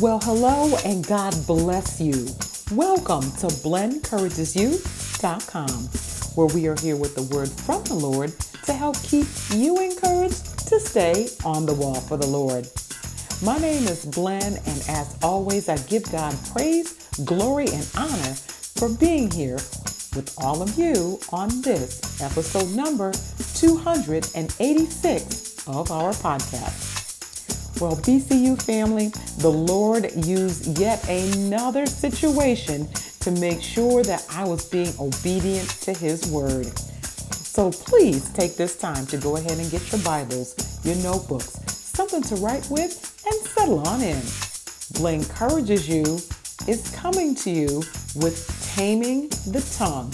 Well, hello and God bless you. Welcome to BlenCouragesYou.com, where we are here with the word from the Lord to help keep you encouraged to stay on the wall for the Lord. My name is Blen, and as always, I give God praise, glory, and honor for being here with all of you on this episode number 286 of our podcast. Well, BCU family, the Lord used yet another situation to make sure that I was being obedient to His word. So please take this time to go ahead and get your Bibles, your notebooks, something to write with, and settle on in. Blen encourages you is coming to you with Taming the Tongue.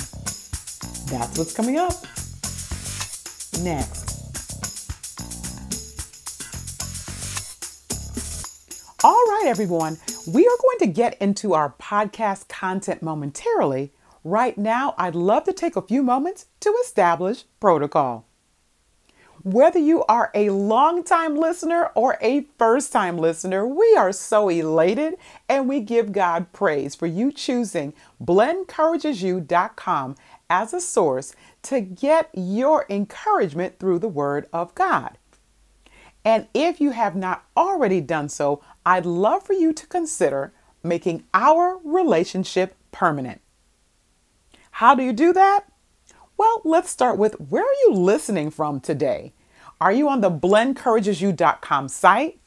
That's what's coming up. Next. Right, everyone, we are going to get into our podcast content momentarily. Right now, I'd love to take a few moments to establish protocol. Whether you are a long-time listener or a first time listener, we are so elated and we give God praise for you choosing blencouragesyou.com as a source to get your encouragement through the Word of God. And if you have not already done so, I'd love for you to consider making our relationship permanent. How do you do that? Well, let's start with where are you listening from today? Are you on the blencouragesyou.com site?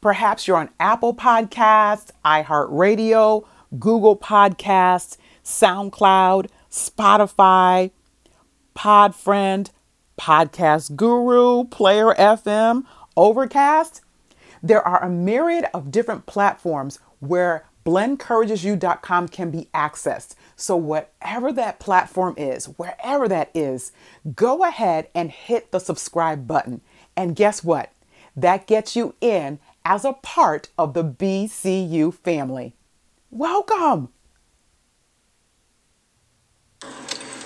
Perhaps you're on Apple Podcasts, iHeartRadio, Google Podcasts, SoundCloud, Spotify, Podfriend, Podcast Guru, Player FM, Overcast. There are a myriad of different platforms where blencouragesyou.com can be accessed. So, whatever that platform is, wherever that is, go ahead and hit the subscribe button. And guess what? That gets you in as a part of the BCU family. Welcome.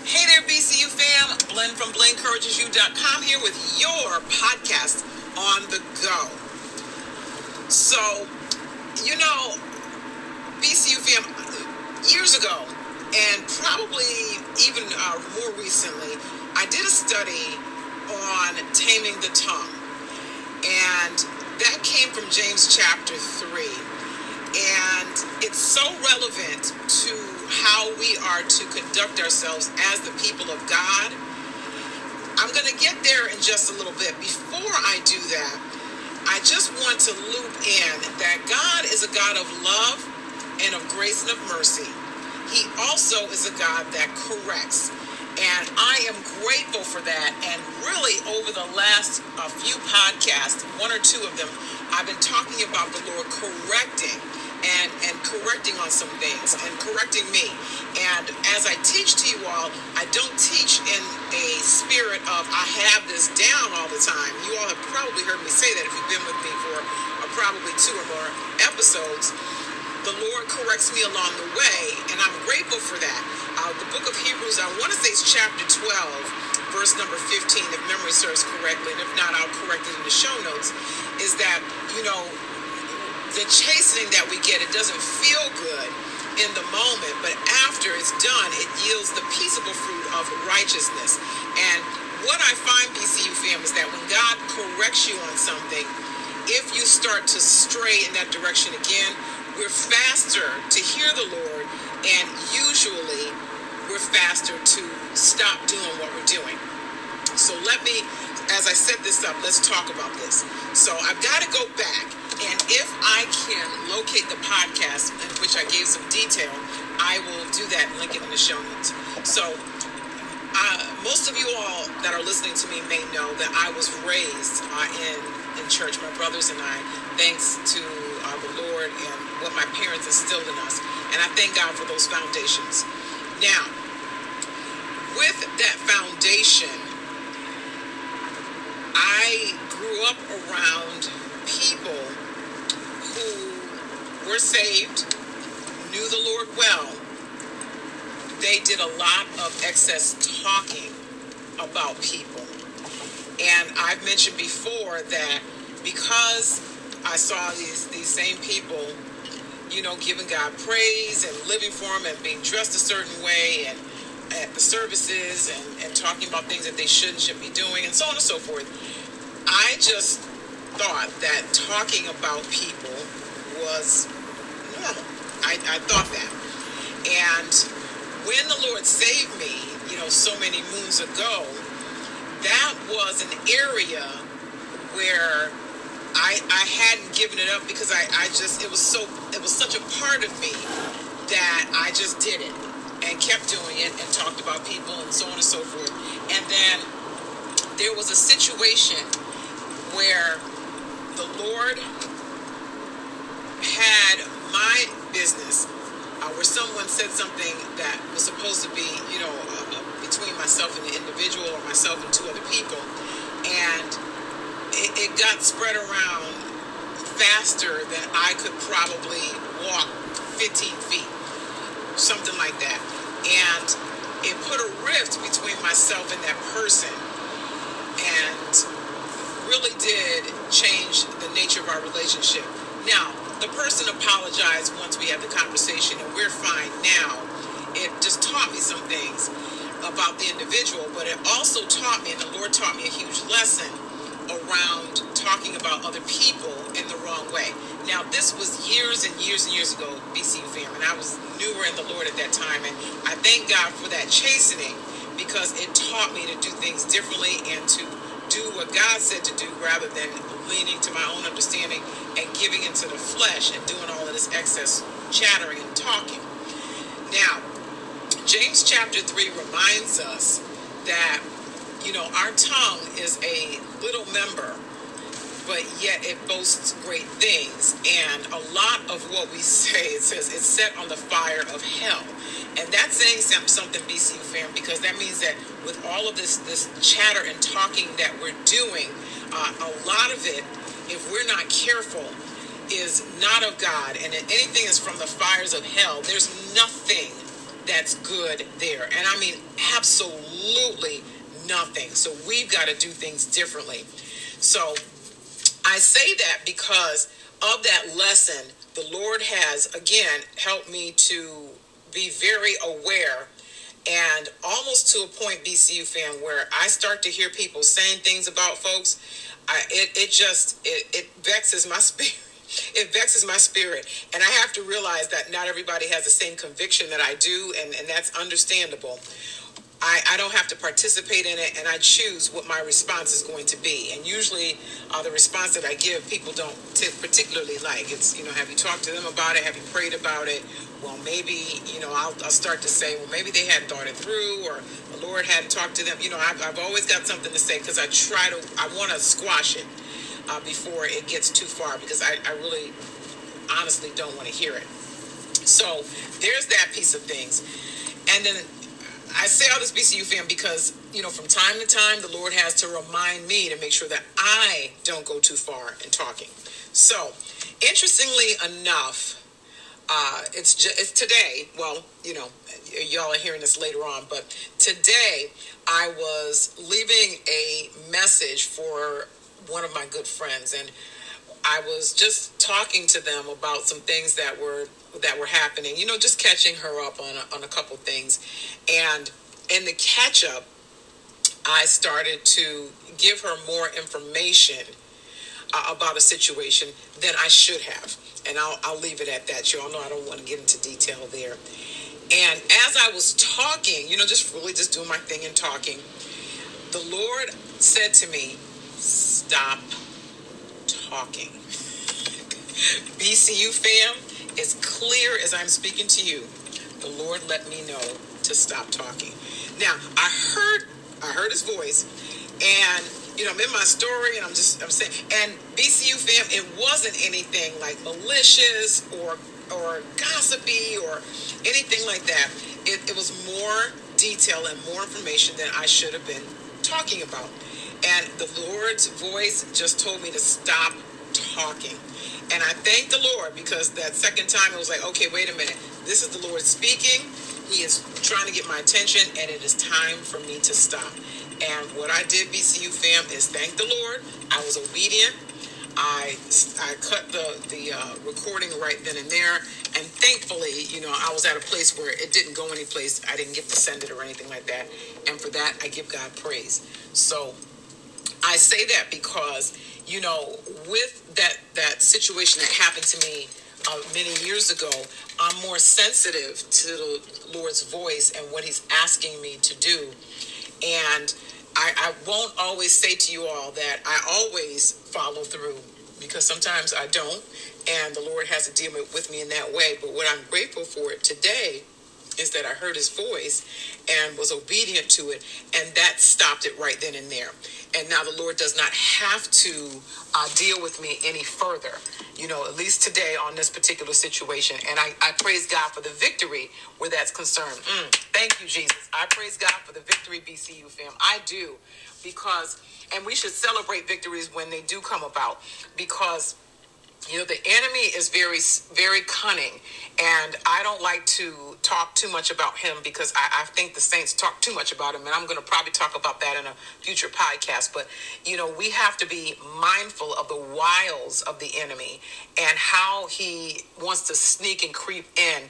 Hey there, BCU fam. Blen from blencouragesyou.com here with your podcast on the go. So, you know, BCU fam, years ago, and probably even uh, more recently, I did a study on taming the tongue. And that came from James chapter 3. And it's so relevant to how we are to conduct ourselves as the people of God. I'm going to get there in just a little bit. Before I do that, I just want to loop in that God is a God of love and of grace and of mercy. He also is a God that corrects. And I am grateful for that. And really, over the last uh, few podcasts, one or two of them, I've been talking about the Lord correcting correcting on some things and correcting me. And as I teach to you all, I don't teach in a spirit of I have this down all the time. You all have probably heard me say that if you've been with me for uh, probably two or more episodes the Lord corrects me along the way, and I'm grateful for that. Uh, the book of Hebrews, I want to say it's chapter 12, verse number 15, if memory serves correctly, and if not, I'll correct it in the show notes, is that, you know, the chastening that we get, it doesn't feel good in the moment, but after it's done, it yields the peaceable fruit of righteousness. And what I find, BCU fam, is that when God corrects you on something, if you start to stray in that direction again, we're faster to hear the Lord, and usually we're faster to stop doing what we're doing. So let me, as I set this up, let's talk about this. So I've got to go back, and if I can locate the podcast in which I gave some detail, I will do that and link it in the show notes. So uh, most of you all that are listening to me may know that I was raised uh, in in church, my brothers and I, thanks to uh, the Lord and what my parents instilled in us. And I thank God for those foundations. Now, with that foundation, I grew up around people who were saved, knew the Lord well. They did a lot of excess talking about people. And I've mentioned before that because I saw these these same people you know, giving God praise and living for Him and being dressed a certain way and at the services and, and talking about things that they should shouldn't be doing and so on and so forth. I just thought that talking about people was normal. I, I thought that. And when the Lord saved me, you know, so many moons ago, that was an area where I, I hadn't given it up because I, I just it was so it was such a part of me that I just did it and kept doing it and talked about people and so on and so forth. And then there was a situation where the Lord had my business uh, where someone said something that was supposed to be, you know, uh, uh, between myself and the individual or myself and two other people. And it, it got spread around faster than I could probably walk 15 feet, something like that. And it put a rift between myself and that person. And really did change the nature of our relationship. Now, the person apologized once we had the conversation and we're fine now. It just taught me some things about the individual, but it also taught me, and the Lord taught me a huge lesson around talking about other people in the wrong way. Now, this was years and years and years ago, BCU fam, and I was newer in the Lord at that time, and I thank God for that chastening because it taught me to do things differently and to do what God said to do rather than leaning to my own understanding and giving into the flesh and doing all of this excess chattering and talking. Now, James chapter 3 reminds us that, you know, our tongue is a little member, but yet it boasts great things. And a lot of what we say, it says it's set on the fire of hell. And that's saying something, BCU fam, because that means that with all of this, this chatter and talking that we're doing, uh, a lot of it, if we're not careful, is not of God. And anything is from the fires of hell. There's nothing that's good there. And I mean, absolutely nothing. So we've got to do things differently. So I say that because of that lesson, the Lord has, again, helped me to be very aware and almost to a point bcu fan where i start to hear people saying things about folks I, it, it just it, it vexes my spirit. It vexes my spirit. And i have to realize that not everybody has the same conviction that i do and, and that's understandable I, I don't have to participate in it and I choose what my response is going to be. And usually, uh, the response that I give, people don't t- particularly like. It's, you know, have you talked to them about it? Have you prayed about it? Well, maybe, you know, I'll, I'll start to say, well, maybe they hadn't thought it through or the Lord hadn't talked to them. You know, I've, I've always got something to say because I try to, I want to squash it uh, before it gets too far because I, I really honestly don't want to hear it. So there's that piece of things. And then I say all this BCU fam because, you know, from time to time, the Lord has to remind me to make sure that I don't go too far in talking. So, interestingly enough, uh, it's just, it's today. Well, you know, y'all are hearing this later on, but today I was leaving a message for one of my good friends, and I was just talking to them about some things that were that were happening. You know, just catching her up on a, on a couple things, and in the catch up, I started to give her more information uh, about a situation than I should have, and I'll I'll leave it at that. You all know I don't want to get into detail there. And as I was talking, you know, just really just doing my thing and talking, the Lord said to me, "Stop talking." BCU fam, as clear as I'm speaking to you, the Lord let me know to stop talking. Now, I heard I heard his voice and you know, I'm in my story and I'm just I'm saying and BCU fam, it wasn't anything like malicious or or gossipy or anything like that. It, it was more detail and more information than I should have been talking about. And the Lord's voice just told me to stop talking. And I thank the Lord because that second time it was like, okay, wait a minute. This is the Lord speaking. He is trying to get my attention, and it is time for me to stop. And what I did, BCU fam, is thank the Lord. I was obedient. I, I cut the, the uh, recording right then and there. And thankfully, you know, I was at a place where it didn't go anyplace. I didn't get to send it or anything like that. And for that, I give God praise. So I say that because, you know, with that, that situation that happened to me uh, many years ago, I'm more sensitive to the Lord's voice and what He's asking me to do. And I, I won't always say to you all that I always follow through because sometimes I don't, and the Lord has to deal with me in that way. But what I'm grateful for today is that I heard his voice and was obedient to it, and that stopped it right then and there. And now the Lord does not have to uh, deal with me any further, you know, at least today on this particular situation. And I, I praise God for the victory where that's concerned. Mm, thank you, Jesus. I praise God for the victory, BCU fam. I do, because, and we should celebrate victories when they do come about, because you know the enemy is very very cunning and i don't like to talk too much about him because i, I think the saints talk too much about him and i'm going to probably talk about that in a future podcast but you know we have to be mindful of the wiles of the enemy and how he wants to sneak and creep in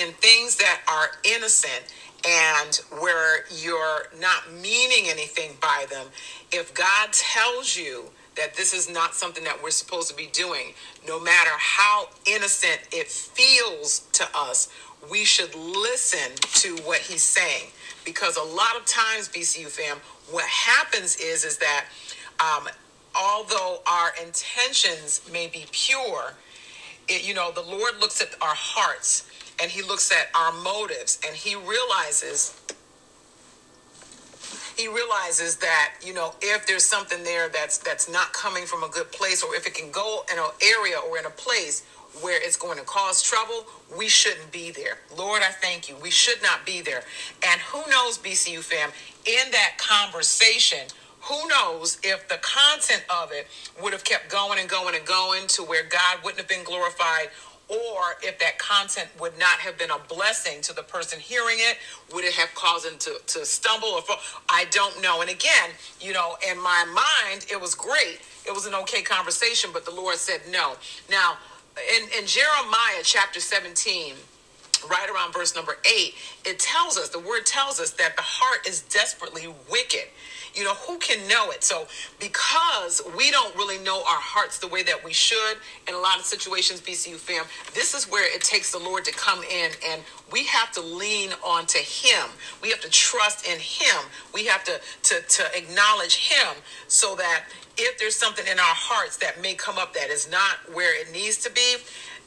in things that are innocent and where you're not meaning anything by them. If god tells you that this is not something that we're supposed to be doing. No matter how innocent it feels to us, we should listen to what he's saying. Because a lot of times, BCU fam, what happens is is that um, although our intentions may be pure, it, you know, the Lord looks at our hearts and he looks at our motives and he realizes he realizes that you know if there's something there that's that's not coming from a good place or if it can go in an area or in a place where it's going to cause trouble we shouldn't be there. Lord i thank you. We should not be there. And who knows bcu fam in that conversation who knows if the content of it would have kept going and going and going to where god wouldn't have been glorified or if that content would not have been a blessing to the person hearing it would it have caused them to, to stumble or fall? I don't know. And again you know in my mind it was great. It was an okay conversation but the lord said no. Now in, in jeremiah chapter 17 right around verse number 8 it tells us the word tells us that the heart is desperately wicked you know, who can know it? So, because we don't really know our hearts the way that we should in a lot of situations, BCU fam, this is where it takes the Lord to come in and we have to lean on to him. We have to trust in him. We have to, to, to acknowledge him so that if there's something in our hearts that may come up that is not where it needs to be,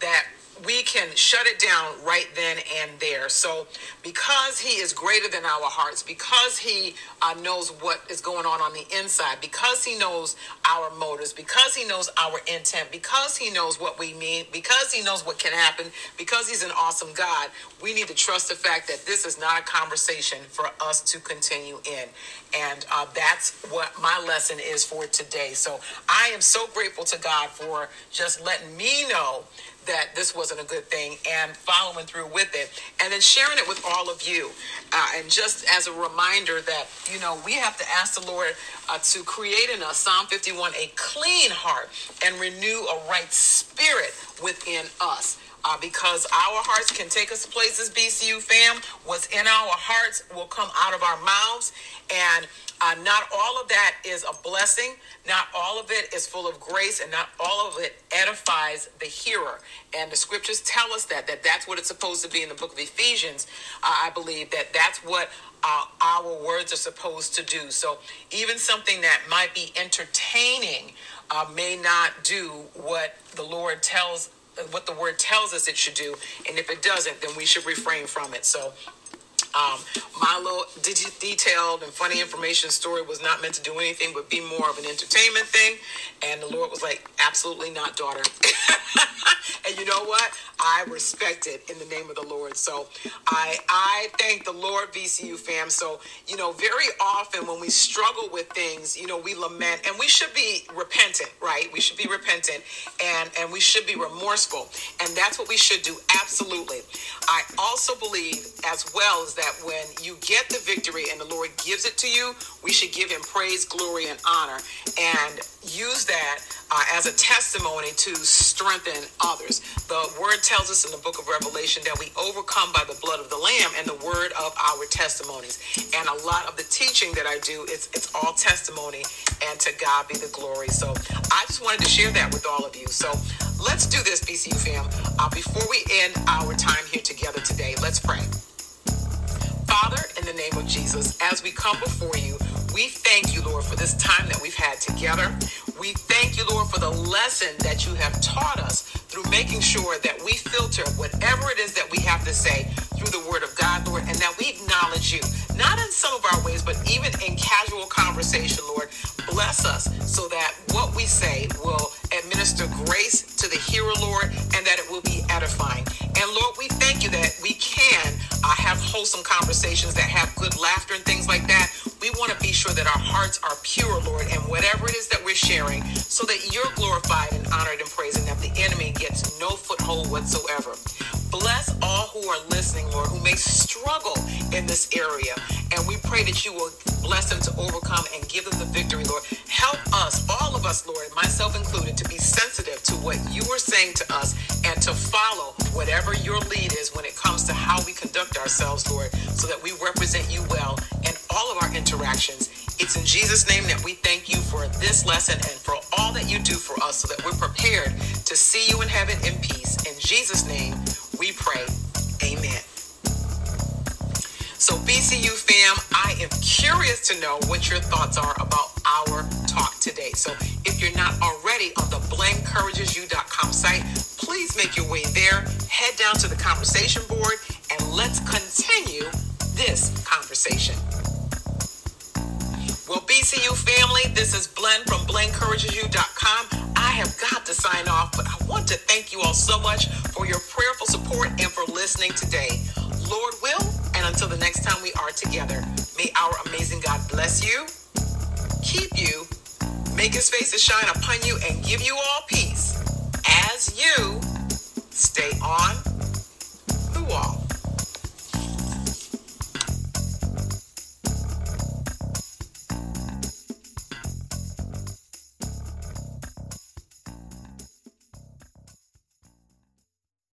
that we can shut it down right then and there. So, because He is greater than our hearts, because He uh, knows what is going on on the inside, because He knows our motives, because He knows our intent, because He knows what we mean, because He knows what can happen, because He's an awesome God, we need to trust the fact that this is not a conversation for us to continue in. And uh, that's what my lesson is for today. So, I am so grateful to God for just letting me know that this wasn't a good thing and following through with it. And then sharing it with all of you. Uh, and just as a reminder that you know we have to ask the lord uh, to create in us psalm 51 a clean heart and renew a right spirit within us uh, because our hearts can take us places, BCU fam. What's in our hearts will come out of our mouths. And uh, not all of that is a blessing. Not all of it is full of grace, and not all of it edifies the hearer. And the scriptures tell us that that that's what it's supposed to be in the book of Ephesians. Uh, I believe that that's what uh, our words are supposed to do. So even something that might be entertaining uh, may not do what the Lord tells what the word tells us it should do and if it doesn't then we should refrain from it. So um, my little detailed and funny information story was not meant to do anything but be more of an entertainment thing. And the Lord was like, absolutely not, daughter. and you know what? I respect it in the name of the Lord. So I I thank the Lord, BCU fam. So, you know, very often when we struggle with things, you know, we lament and we should be repentant, right? We should be repentant and, and we should be remorseful. And that's what we should do. Absolutely. I also believe as well that that when you get the victory and the Lord gives it to you, we should give him praise, glory, and honor and use that uh, as a testimony to strengthen others. The word tells us in the book of Revelation that we overcome by the blood of the Lamb and the word of our testimonies. And a lot of the teaching that I do, it's, it's all testimony, and to God be the glory. So I just wanted to share that with all of you. So let's do this, BCU fam. Uh, before we end our time here together today, let's pray. Father, in the name of Jesus, as we come before you, we thank you, Lord, for this time that we've had together. We thank you, Lord, for the lesson that you have taught us through making sure that we filter whatever it is that we have to say through the word of God, Lord, and that we acknowledge you, not in some of our ways, but even in casual conversation, Lord. Bless us so that what we say will administer grace to the hearer, Lord, and that it will be edifying. And Lord, we thank you that we can uh, have wholesome conversations that have good laughter and things like that. We want to be sure that our hearts are pure, Lord, and whatever it is that we're sharing, so that you're glorified and honored and praised, and that the enemy gets no foothold whatsoever. Bless all who are listening, Lord, who may struggle in this area. And we pray that you will bless them to overcome and give them the victory, Lord. Help us, all of us, Lord, myself included, to be sensitive to what you are saying to us and to follow whatever your lead is when it comes to how we conduct ourselves, Lord, so that we represent you well in all of our interactions. It's in Jesus' name that we thank you for this lesson and for all that you do for us so that we're prepared to see you in heaven in peace. In Jesus' name, we pray. Amen. So, BCU fam, I am curious to know what your thoughts are about our talk today. So, if you're not already on the blencouragesyou.com site, please make your way there, head down to the conversation board, and let's continue this conversation. Well, BCU family, this is Blen from blencouragesyou.com. I have got to sign off, but I want to thank you all so much for your prayerful support and for listening today. Lord will, and until the next time we are together, may our amazing God bless you, keep you, make his face to shine upon you, and give you all peace as you